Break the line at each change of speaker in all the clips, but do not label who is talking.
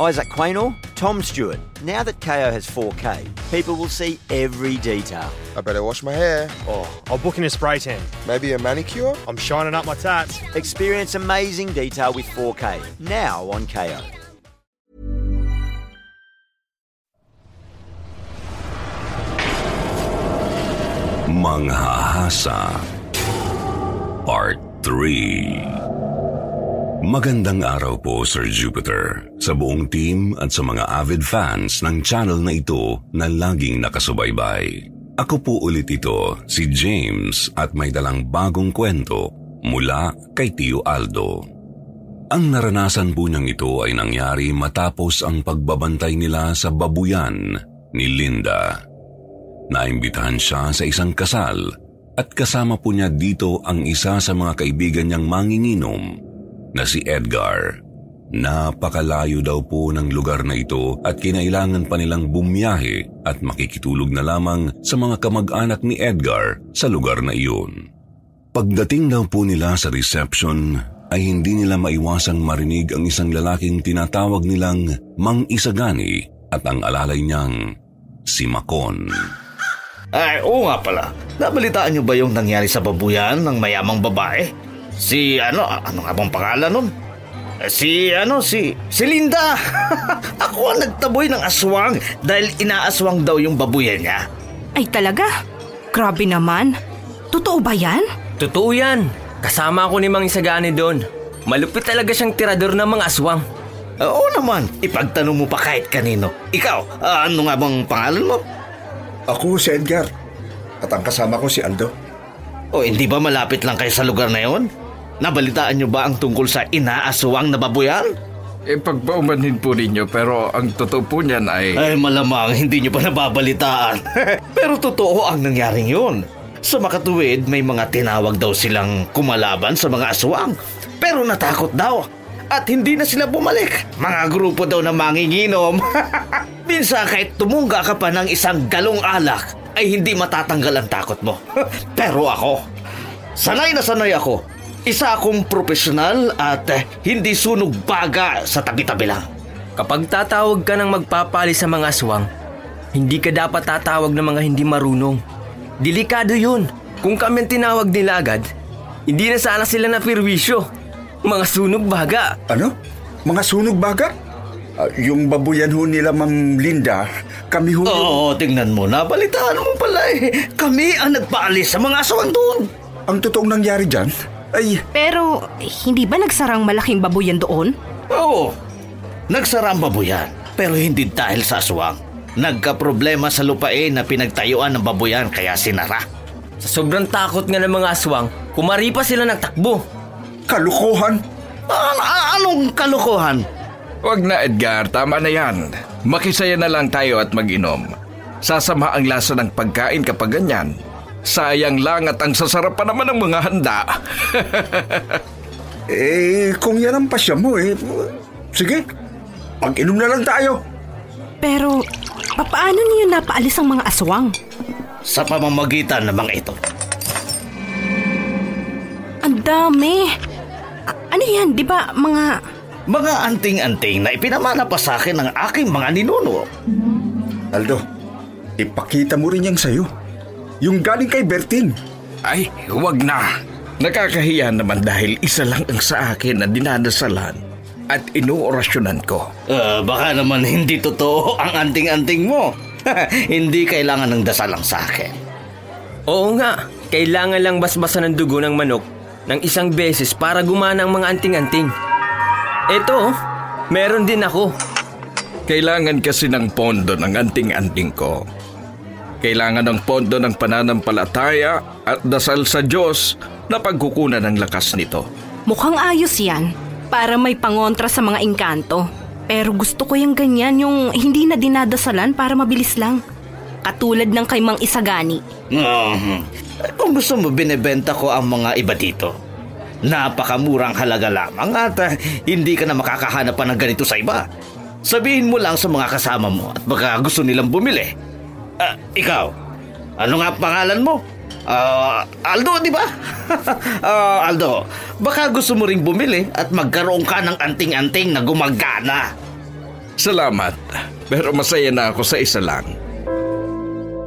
Isaac Quaynor, Tom Stewart. Now that KO has 4K, people will see every detail.
I better wash my hair.
Oh, I'll book in a spray tan.
Maybe a manicure?
I'm shining up my tats.
Experience amazing detail with 4K, now on KO.
Manghahasa Part 3 Magandang araw po Sir Jupiter sa buong team at sa mga avid fans ng channel na ito na laging nakasubaybay. Ako po ulit ito, si James at may dalang bagong kwento mula kay Tio Aldo. Ang naranasan po niyang ito ay nangyari matapos ang pagbabantay nila sa babuyan ni Linda. Naimbitahan siya sa isang kasal at kasama po niya dito ang isa sa mga kaibigan niyang manginginom na si Edgar. Napakalayo daw po ng lugar na ito at kinailangan pa nilang bumiyahe at makikitulog na lamang sa mga kamag-anak ni Edgar sa lugar na iyon. Pagdating daw po nila sa reception ay hindi nila maiwasang marinig ang isang lalaking tinatawag nilang Mang Isagani at ang alalay niyang si Makon.
Ay, oo nga pala. Nabalitaan niyo ba yung nangyari sa babuyan ng mayamang babae? Si ano, ano nga bang pangalan nun? Eh, Si ano, si, si Linda. Ako ang nagtaboy ng aswang dahil inaaswang daw yung babuyan niya.
Ay talaga? Grabe naman. Totoo ba yan?
Totoo yan. Kasama ako ni Mang Isagani doon. Malupit talaga siyang tirador ng mga aswang.
Oo naman, ipagtanong mo pa kahit kanino. Ikaw, ah, ano nga bang pangalan mo?
Ako si Edgar. At ang kasama ko si Aldo.
O hindi ba malapit lang kayo sa lugar na yon? Nabalitaan niyo ba ang tungkol sa inaaswang na babuyan?
E pagpaumanhin po ninyo pero ang totoo po niyan ay...
Ay malamang hindi niyo pa nababalitaan. Pero totoo ang nangyaring yun. Sa makatuwid, may mga tinawag daw silang kumalaban sa mga aswang. Pero natakot daw. At hindi na sila bumalik. Mga grupo daw na manginginom. Minsan kahit tumungga ka pa ng isang galong alak, ay hindi matatanggal ang takot mo. Pero ako, sanay na sanay ako. Isa akong profesional at eh, hindi sunog baga sa tabi-tabi lang.
Kapag tatawag ka ng magpapali sa mga aswang, hindi ka dapat tatawag ng mga hindi marunong. Delikado yun. Kung kami ang tinawag nila agad, hindi na sana sila na pirwisyo. Mga sunog baga.
Ano? Mga sunog baga? Ah, yung babuyan ho nila Ma'am Linda, kami ho...
Oo, tingnan mo. Nabalitaan mo pala eh. Kami ang nagpaalis sa mga aswang doon.
Ang totoong nangyari dyan ay...
Pero hindi ba nagsarang malaking babuyan doon?
Oo. Nagsara ang babuyan. Pero hindi dahil sa aswang. Nagka-problema sa lupain na pinagtayuan ng babuyan kaya sinara.
Sa sobrang takot nga ng mga aswang, kumari pa sila nagtakbo.
Kalukuhan!
An- a- anong kalukuhan?
Wag na Edgar, tama na yan. Makisaya na lang tayo at mag-inom. Sasama ang lasa ng pagkain kapag ganyan. Sayang lang at ang sasarap pa naman ng mga handa.
Eh, kung yan ang pasya mo eh... Sige, mag-inom na lang tayo.
Pero papaano niyo napaalis ang mga aswang?
Sa pamamagitan ng mga ito.
Ang dami. A- ano yan, di ba mga...
Mga anting-anting na ipinamana pa sa akin ng aking mga ninuno.
Aldo, ipakita mo rin yan sa'yo. Yung galing kay Bertin.
Ay, wag na. Nakakahiya naman dahil isa lang ang sa akin na dinadasalan at inuorasyonan ko.
Ah, baka naman hindi totoo ang anting-anting mo. hindi kailangan ng dasal lang sa akin.
Oo nga, kailangan lang basbasan ng dugo ng manok ng isang beses para gumana ang mga anting-anting. Eto, meron din ako.
Kailangan kasi ng pondo ng anting-anting ko. Kailangan ng pondo ng pananampalataya at dasal sa Diyos na pagkukunan ng lakas nito.
Mukhang ayos yan para may pangontra sa mga engkanto. Pero gusto ko yung ganyan, yung hindi na dinadasalan para mabilis lang. Katulad ng kay Mang Isagani.
Mhm. Kung gusto mo, binebenta ko ang mga iba dito. Napakamurang halaga lamang at ah, hindi ka na makakahanap pa ng ganito sa iba. Sabihin mo lang sa mga kasama mo at baka gusto nilang bumili. Ah, ikaw, ano nga pangalan mo? Ah, Aldo, di ba? Ah, Aldo, baka gusto mo ring bumili at magkaroon ka ng anting-anting na gumagana.
Salamat, pero masaya na ako sa isa lang.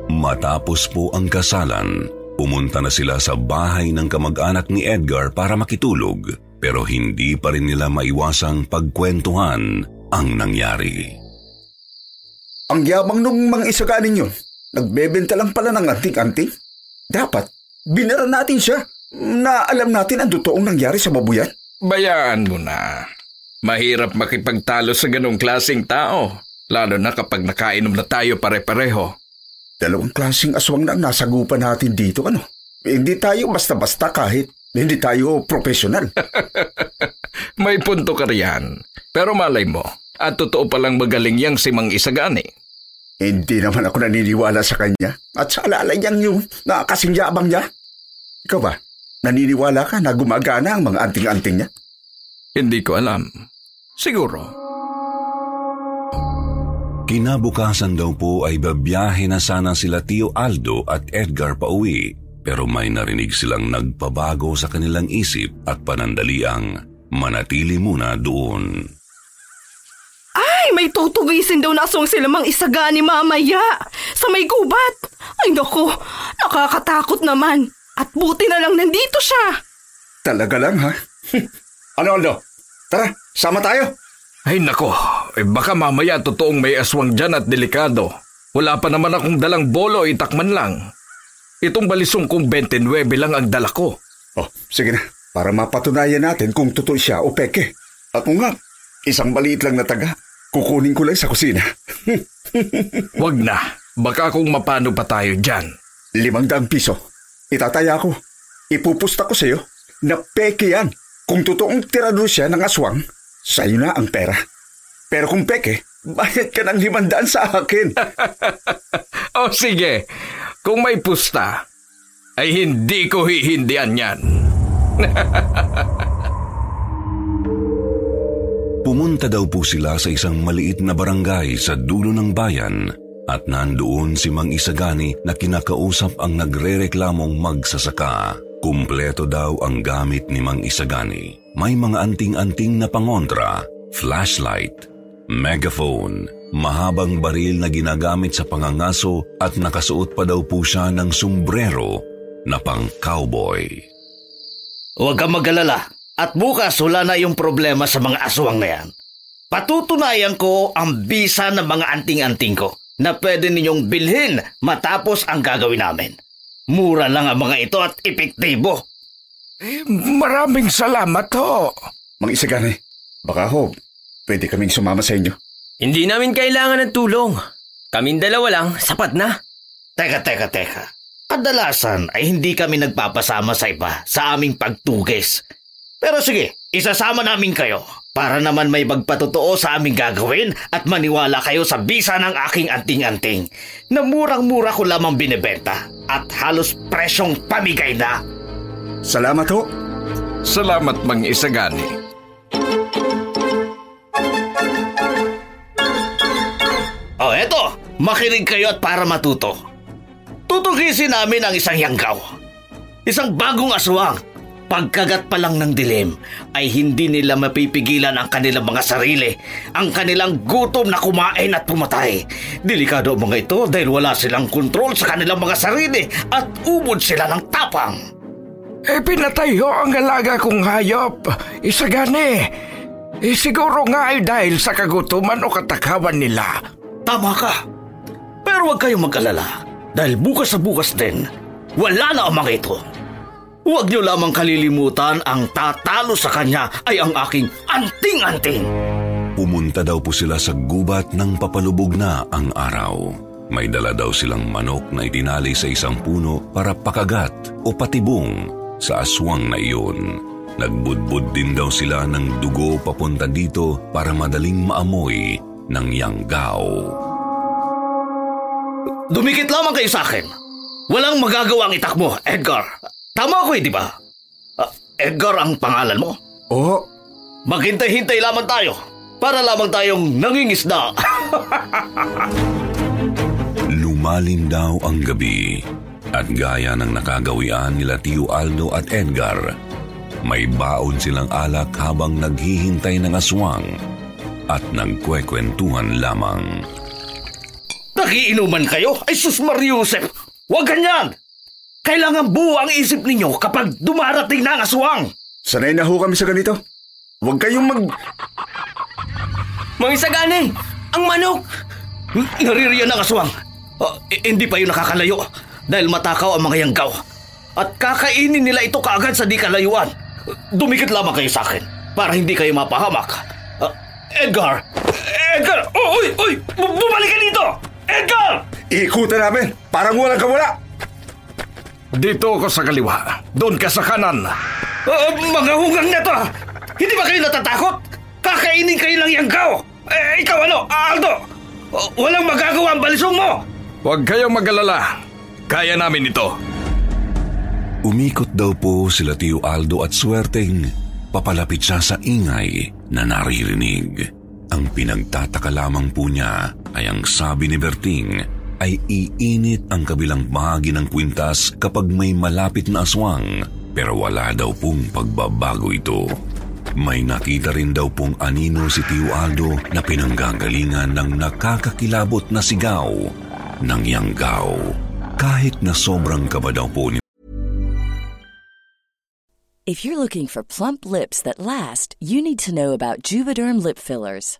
Matapos po ang kasalan, pumunta na sila sa bahay ng kamag-anak ni Edgar para makitulog pero hindi pa rin nila maiwasang pagkwentuhan ang nangyari.
Ang yabang nung mga isaganin yun. Nagbebenta lang pala ng anting-anting. Dapat, binara natin siya na alam natin ang totoong nangyari sa babuyan.
Bayaan mo na. Mahirap makipagtalo sa ganong klasing tao, lalo na kapag nakainom na tayo pare-pareho.
Dalawang klaseng aswang na ang nasagupan natin dito, ano? Hindi tayo basta-basta kahit hindi tayo profesional.
May punto ka riyan. Pero malay mo, at totoo palang magaling yang si Mang Isagani.
Hindi naman ako naniniwala sa kanya at sa alalay niyang yung nakakasing yabang niya. Ikaw ba? Naniniwala ka na gumagana ang mga anting-anting niya?
Hindi ko alam. Siguro.
Kinabukasan daw po ay babiyahe na sana sila Tio Aldo at Edgar pauwi pero may narinig silang nagpabago sa kanilang isip at panandaliang manatili muna doon.
Ay, may tutugisin daw na aswang sila mang isaga ni mamaya sa may gubat. Ay nako, nakakatakot naman. At buti na lang nandito siya.
Talaga lang ha? ano Aldo? Tara, sama tayo.
Ay nako, eh baka mamaya totoong may aswang dyan at delikado. Wala pa naman akong dalang bolo, itakman lang. Itong balisong kong 29 lang ang dala ko.
Oh, sige na. Para mapatunayan natin kung totoo siya o peke. At kung nga, isang maliit lang na taga. Kukunin ko lang sa kusina.
Wag na. Baka kung mapano pa tayo dyan.
Limang daang piso. Itataya ko. Ipupusta ko sa'yo na peke yan. Kung totoong tirado siya ng aswang, sa'yo na ang pera. Pero kung peke, bayad ka ng limandaan sa akin.
o sige, kung may pusta, ay hindi ko hihindian yan.
Pumunta daw po sila sa isang maliit na barangay sa dulo ng bayan at nandoon si Mang Isagani na kinakausap ang nagrereklamong magsasaka. Kumpleto daw ang gamit ni Mang Isagani. May mga anting-anting na pangontra, flashlight, megaphone, mahabang baril na ginagamit sa pangangaso at nakasuot pa daw po siya ng sombrero na pang-cowboy.
Huwag kang magalala. At bukas wala na yung problema sa mga aswang na yan. Patutunayan ko ang bisa ng mga anting-anting ko na pwede ninyong bilhin matapos ang gagawin namin. Mura lang ang mga ito at epektibo.
Eh, maraming salamat ho.
Mang Isagani, baka ho, pwede kaming sumama sa inyo.
Hindi namin kailangan ng tulong. Kaming dalawa lang, sapat na.
Teka, teka, teka. Kadalasan ay hindi kami nagpapasama sa iba sa aming pagtugis. Pero sige, isasama namin kayo para naman may magpatotoo sa aming gagawin at maniwala kayo sa bisa ng aking anting-anting na murang-mura ko lamang binebenta at halos presyong pamigay na.
Salamat ho.
Salamat, Mang Isagani.
Makinig kayo at para matuto. Tutugisin namin ang isang yanggaw. Isang bagong aswang Pagkagat pa lang ng dilim ay hindi nila mapipigilan ang kanilang mga sarili, ang kanilang gutom na kumain at pumatay. Delikado ang mga ito dahil wala silang kontrol sa kanilang mga sarili at ubod sila ng tapang.
Eh pinatay ho ang alaga kong hayop. Isa gani. Eh siguro nga ay dahil sa kagutuman o katakawan nila.
Tama ka. Pero huwag kayong mag-alala dahil bukas sa bukas din, wala na ang mga ito. Huwag niyo lamang kalilimutan ang tatalo sa kanya ay ang aking anting-anting.
Pumunta daw po sila sa gubat ng papalubog na ang araw. May dala daw silang manok na itinali sa isang puno para pakagat o patibong sa aswang na iyon. Nagbudbud din daw sila ng dugo papunta dito para madaling maamoy ng yanggaw.
Dumikit lamang kayo sa akin. Walang magagawa ang itak mo, Edgar. Tama ko eh, di ba? Uh, Edgar ang pangalan mo?
Oo.
Maghintay-hintay lamang tayo para lamang tayong nangingisda.
Lumalim daw ang gabi at gaya ng nakagawian nila Tio Aldo at Edgar, may baon silang alak habang naghihintay ng aswang. at nagkwekwentuhan lamang.
Nakiinuman kayo? Ay sus Mariusep! Huwag ganyan! Kailangan buo ang isip ninyo kapag dumarating na ang aswang!
Sanay na ho kami sa ganito. Huwag kayong mag...
Mga isagani! Ang manok!
N- Naririyan ang aswang. Eh, hindi pa yun nakakalayo dahil matakaw ang mga yanggaw. At kakainin nila ito kaagad sa di kalayuan. Dumikit lamang kayo sa akin para hindi kayo mapahamak. Ah, Edgar! Edgar! Uy! Uy! Bu- Bumalik ka dito! Edgar!
Ikutan namin. Parang walang kawala.
Dito ako sa kaliwa. Doon ka sa kanan.
Ah, mga hungang na to! ah. Hindi ba kayo natatakot? Kakainin kayo ng yanggaw! Eh, ikaw ano, Aldo? Walang magagawa ang balisong mo!
Huwag kayong mag-alala. Kaya namin ito.
Umikot daw po sila Tio Aldo at swerteng papalapit siya sa ingay na naririnig. Ang pinagtataka lamang po niya ay ang sabi ni Berting ay iinit ang kabilang bahagi ng kwintas kapag may malapit na aswang pero wala daw pong pagbabago ito. May nakita rin daw pong anino si Tio Aldo na pinanggagalingan ng nakakakilabot na sigaw ng yanggaw. Kahit na sobrang kaba daw po ni
If you're looking for plump lips that last, you need to know about Juvederm lip fillers.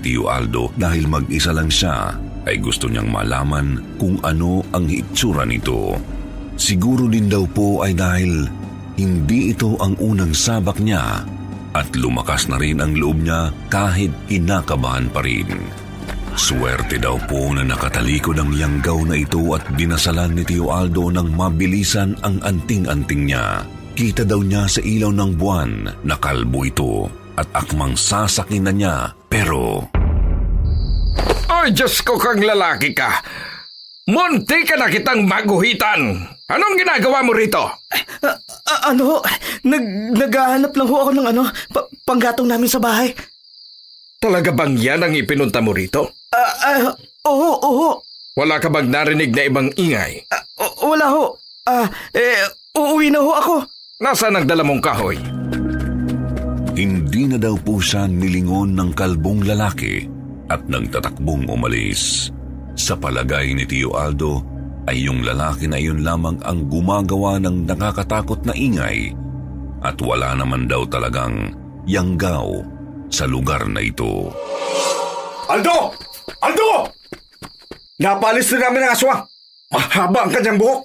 Tio Aldo dahil mag-isa lang siya ay gusto niyang malaman kung ano ang itsura nito. Siguro din daw po ay dahil hindi ito ang unang sabak niya at lumakas na rin ang loob niya kahit kinakabahan pa rin. Swerte daw po na nakatalikod ang yanggaw na ito at dinasalan ni Tio Aldo ng mabilisan ang anting-anting niya. Kita daw niya sa ilaw ng buwan na kalbo ito at akmang sasakin na niya pero
Ay, Diyos ko kang lalaki ka. Munti ka na kitang maguhitan. Anong ginagawa mo rito?
Ah, ano ho? Nag, naghahanap lang ho ako ng ano, pa- panggatong namin sa bahay.
Talaga bang yan ang ipinunta mo rito?
Ah, ah, oo, oo.
Wala ka bang narinig na ibang ingay?
O- wala ho. Ah, eh, uuwi na ho ako.
Nasaan ang dala mong kahoy?
Hindi na daw po siya nilingon ng kalbong lalaki at nagtatakbong umalis. Sa palagay ni Tio Aldo ay yung lalaki na iyon lamang ang gumagawa ng nakakatakot na ingay at wala naman daw talagang yanggaw sa lugar na ito.
Aldo! Aldo! Napalis na namin ang aswang. Mahaba ang kanyang buhok.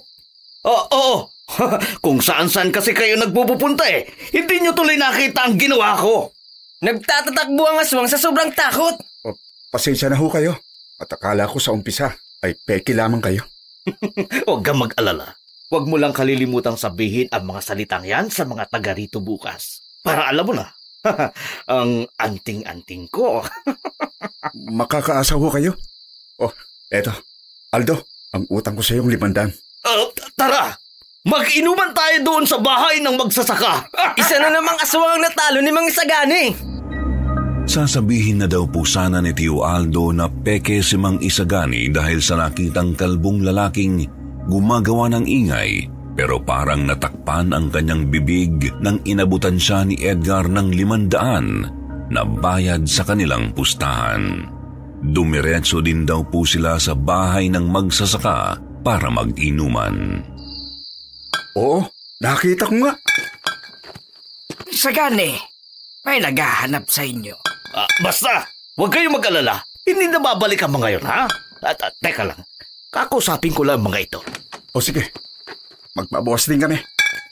Oo, oo. Kung saan-saan kasi kayo nagpupunta eh. Hindi nyo tuloy nakita ang ginawa ko.
Nagtatatakbo ang aswang sa sobrang takot.
O, pasensya na ho kayo. At akala ko sa umpisa ay peki lamang kayo.
Huwag kang mag-alala. Huwag mo lang kalilimutang sabihin ang mga salitang yan sa mga taga rito bukas. Para alam mo na, ang anting-anting ko.
Makakaasa ho kayo. Oh, eto. Aldo, ang utang ko sa iyong limandang.
Uh, tara! Mag-inuman tayo doon sa bahay ng magsasaka.
Isa na namang aswang ang natalo ni Mang Isagani.
Sasabihin na daw po sana ni Tio Aldo na peke si Mang Isagani dahil sa nakitang kalbong lalaking gumagawa ng ingay pero parang natakpan ang kanyang bibig nang inabutan siya ni Edgar ng limandaan na bayad sa kanilang pustahan. Dumiretso din daw po sila sa bahay ng magsasaka para mag-inuman.
Oo, nakita ko nga.
Sagani, may naghahanap sa inyo.
Ah, basta, huwag kayong mag-alala. Hindi na babalik ang mga yun, ha? At, at teka lang, kakusapin ko lang mga ito.
O sige, magbabawas din kami.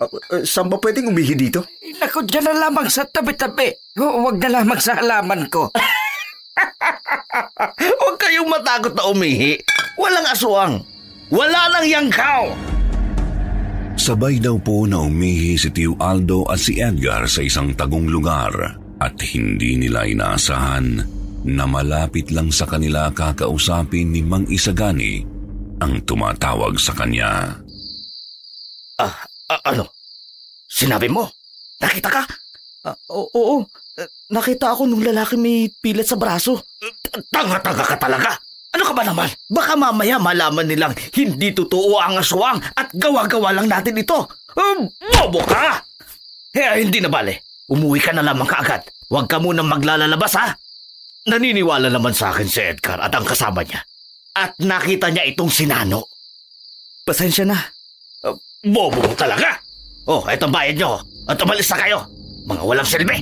Uh, uh, saan ba pwedeng umihi dito?
Naku, dyan na lamang sa tabi-tabi. Hu- Huwag na lamang sa halaman ko.
Huwag kayong matakot na umihi. Walang aswang. Wala nang yangkaw.
Sabay daw po na umihi si Tio Aldo at si Edgar sa isang tagong lugar at hindi nila inaasahan na malapit lang sa kanila kakausapin ni Mang Isagani ang tumatawag sa kanya.
Ah, ah, ano? Sinabi mo? Nakita ka? Ah, oo, oo. Nakita ako nung lalaki may pilat sa braso. Tanga-tanga ka talaga. Ano ka ba naman? Baka mamaya malaman nilang hindi totoo ang aswang at gawa-gawa lang natin ito. Um, bobo ka! Eh, hindi na bale. Umuwi ka na lamang kaagad. Huwag ka munang maglalalabas, ha? Naniniwala naman sa akin si Edgar at ang kasama niya. At nakita niya itong sinano. Pasensya na. Uh, bobo mo talaga! Oh, eto ang bayad nyo. At umalis na kayo. Mga walang silbi.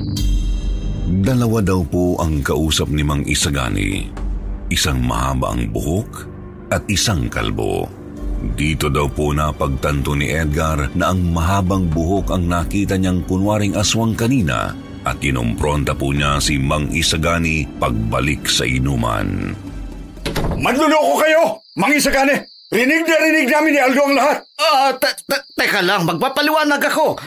Dalawa daw po ang kausap ni Mang Isagani. Isang mahaba ang buhok at isang kalbo. Dito daw po napagtanto ni Edgar na ang mahabang buhok ang nakita niyang kunwaring aswang kanina at inumpronta po niya si Mang Isagani pagbalik sa inuman.
Manluloko kayo! Mang Isagani! Rinig na rinig namin ni Aldo ang lahat!
Ah, te- te- teka lang, magpapaliwanag ako.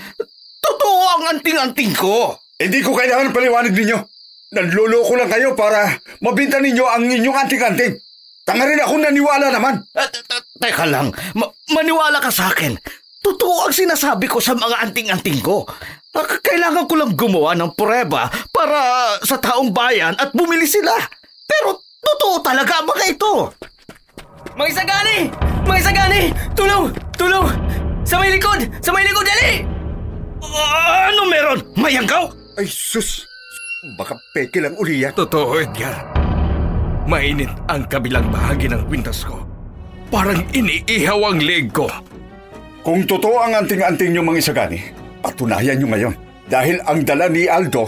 Totoo ang anting-anting ko.
Hindi ko kailangan ng paliwanag ninyo. Nanluloko lang kayo para mabinta ninyo ang inyong anting-anting. Tanga rin ako naniwala naman.
Te- teka lang, ma- maniwala ka sa akin. Totoo ang sinasabi ko sa mga anting-anting ko. Ah, Kailangan ko lang gumawa ng prueba para sa taong bayan at bumili sila. Pero totoo talaga ang mga ito.
Mang Isagani! Mang Isagani! Tulong! Tulong! Sa may likod! Sa may likod, dali!
Ah, ano meron? Mayanggaw?
Ay, sus! Baka peke lang uli yan.
Totoo, Edgar. Mainit ang kabilang bahagi ng kwintas ko. Parang iniihaw ang leg ko.
Kung totoo ang anting-anting niyo mga isagani, patunayan niyo ngayon. Dahil ang dala ni Aldo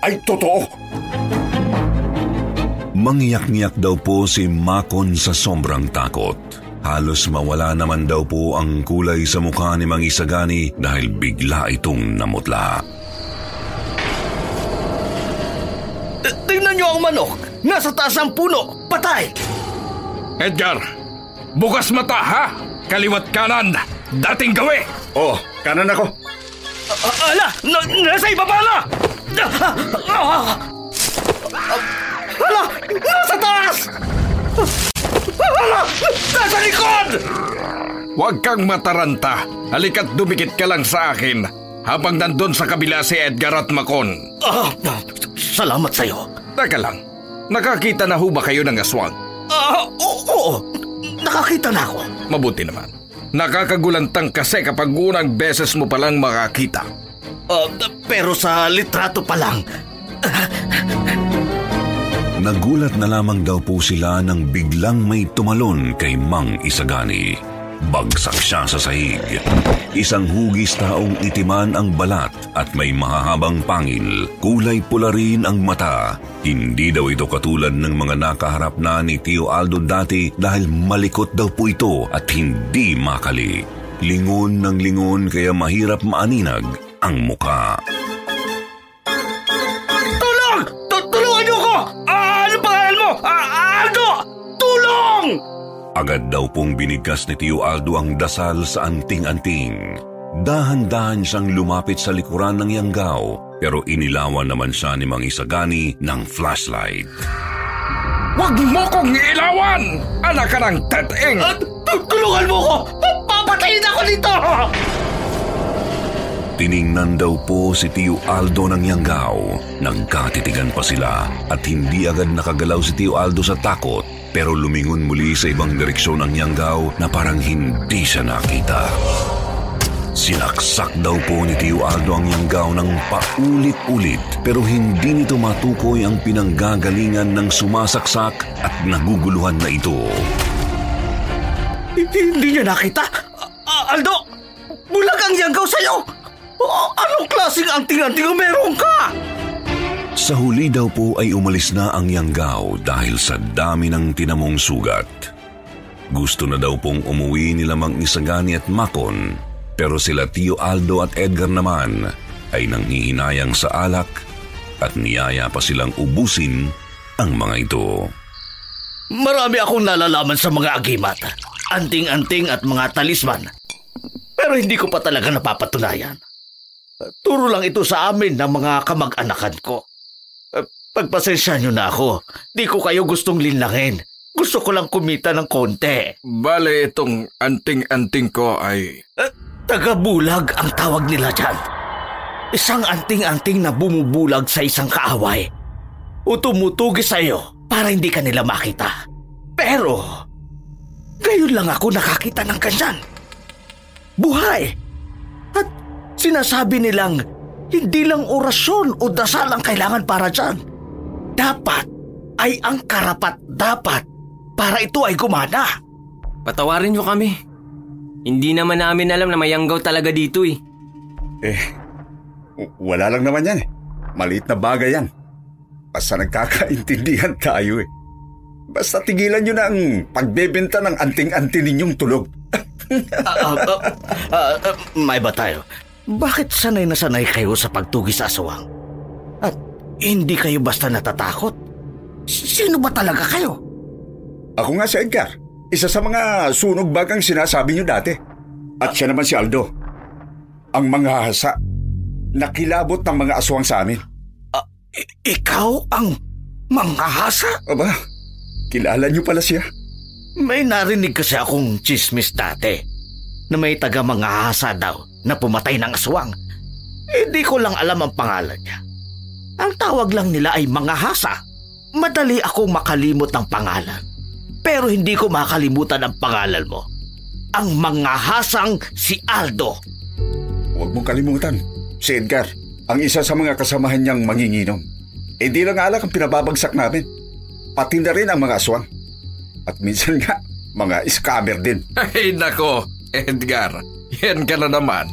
ay totoo.
Mangyak-ngyak daw po si Makon sa sobrang takot. Halos mawala naman daw po ang kulay sa mukha ni Mang Isagani dahil bigla itong namutla.
Tingnan niyo ang manok. Nasa taas ng puno. Patay.
Edgar, bukas mata ha! Kaliwat kanan, dating gawi!
Oh, kanan ako.
Ah, ala! Na, nasa ibaba na! Ala! Nasa taas! Ala! Nasa likod!
Huwag kang mataranta. Halika't dumikit ka lang sa akin habang nandun sa kabila si Edgar at Macon.
Ah, salamat sa'yo.
Teka lang, nakakita na ho ba kayo ng aswang?
Ah, oo, oo. Nakakita na ako.
Mabuti naman. Nakakagulantang kasi kapag unang beses mo palang makakita.
Ah, pero sa litrato pa lang.
Nagulat na lamang daw po sila nang biglang may tumalon kay Mang Isagani. Bagsak siya sa sahig. Isang hugis taong itiman ang balat at may mahahabang pangil. Kulay pula rin ang mata. Hindi daw ito katulad ng mga nakaharap na ni Tio Aldo dati dahil malikot daw po ito at hindi makali. Lingon ng lingon kaya mahirap maaninag ang muka. Agad daw pong binigkas ni Tio Aldo ang dasal sa anting-anting. Dahan-dahan siyang lumapit sa likuran ng yanggaw pero inilawan naman siya ni Mang Isagani ng flashlight.
Huwag mo kong ilawan! Anak ka ng teteng!
At tu- tulungan mo ko! Pa- Papatayin ako dito!
Tiningnan daw po si Tio Aldo ng yanggaw. Nagkatitigan pa sila at hindi agad nakagalaw si Tio Aldo sa takot pero lumingon muli sa ibang direksyon ang yanggaw na parang hindi siya nakita. Sinaksak daw po ni Tio Aldo ang yanggaw ng paulit-ulit pero hindi nito matukoy ang pinanggagalingan ng sumasaksak at naguguluhan na ito.
Hindi niya nakita? Aldo! Bulag ang yanggaw sa'yo! Anong klaseng anting-anting meron ka?
Sa huli daw po ay umalis na ang yanggaw dahil sa dami ng tinamong sugat. Gusto na daw pong umuwi nila Mang Isagani at Makon pero sila Tio Aldo at Edgar naman ay nanghihinayang sa alak at niyaya pa silang ubusin ang mga ito.
Marami akong nalalaman sa mga agimat. Anting-anting at mga talisman. Pero hindi ko pa talaga napapatunayan. Turo lang ito sa amin ng mga kamag-anakan ko. Pagpasensya nyo na ako. Di ko kayo gustong linlangin. Gusto ko lang kumita ng konti.
Bale, itong anting-anting ko ay...
Eh, Tagabulag ang tawag nila dyan. Isang anting-anting na bumubulag sa isang kaaway. O tumutugi sa iyo para hindi ka nila makita. Pero, ngayon lang ako nakakita ng ganyan. Buhay! At sinasabi nilang hindi lang orasyon o dasal ang kailangan para dyan. Dapat ay ang karapat dapat para ito ay gumana.
Patawarin niyo kami. Hindi naman namin alam na mayanggaw talaga dito eh.
Eh, wala lang naman yan eh. Maliit na bagay yan. Basta nagkakaintindihan tayo eh. Basta tigilan nyo na ang pagbebenta ng anting-anting ninyong tulog.
Ah, ah, ah, ah, ah, may ba tayo? Bakit sanay na sanay kayo sa pagtugi sa aswang? Hindi kayo basta natatakot? Sino ba talaga kayo?
Ako nga si Edgar. Isa sa mga sunog bagang sinasabi nyo dati. At siya naman si Aldo. Ang mga hasa. Nakilabot ng mga aswang sa amin.
I- ikaw ang manghahasa?
Aba, kilala nyo pala siya.
May narinig kasi akong chismis dati na may taga manghahasa daw na pumatay ng aswang. Hindi ko lang alam ang pangalan niya. Ang tawag lang nila ay manghahasa. Madali akong makalimot ng pangalan. Pero hindi ko makalimutan ang pangalan mo. Ang manghahasang si Aldo.
Huwag mong kalimutan. Si Edgar, ang isa sa mga kasamahan niyang manginginom. Hindi lang alak ang pinababagsak namin. Pati na rin ang mga aswang. At minsan nga, mga scammer din.
Ay nako, Edgar. Yan ka na naman.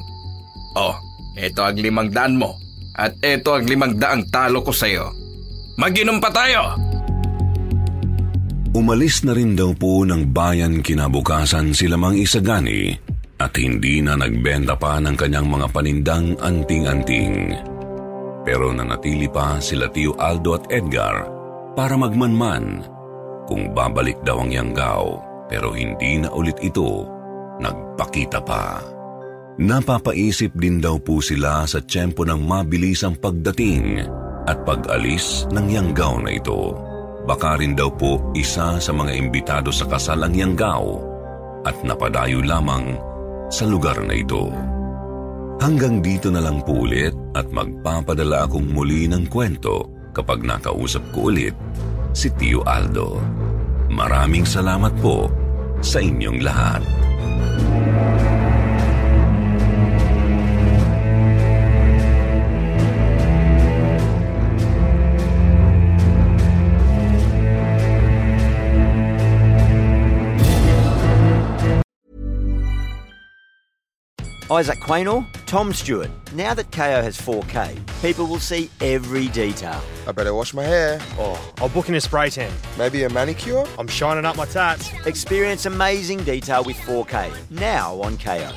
Oh, ito ang limang daan mo. At ito ang limang daang talo ko sa'yo. Maginom pa tayo!
Umalis na rin daw po ng bayan kinabukasan sila Mang Isagani at hindi na nagbenta pa ng kanyang mga panindang anting-anting. Pero nanatili pa sila Tio Aldo at Edgar para magmanman kung babalik daw ang Yanggao pero hindi na ulit ito nagpakita pa. Napapaisip din daw po sila sa tiyempo ng mabilis ang pagdating at pag-alis ng Yanggao na ito. Baka rin daw po isa sa mga imbitado sa kasal ang Yanggao at napadayo lamang sa lugar na ito. Hanggang dito na lang po ulit at magpapadala akong muli ng kwento kapag nakausap ko ulit si Tio Aldo. Maraming salamat po sa inyong lahat.
Isaac Quaynor, Tom Stewart. Now that KO has 4K, people will see every detail.
I better wash my hair.
Oh, I'll book in a spray tan.
Maybe a manicure?
I'm shining up my tats.
Experience amazing detail with 4K now on KO.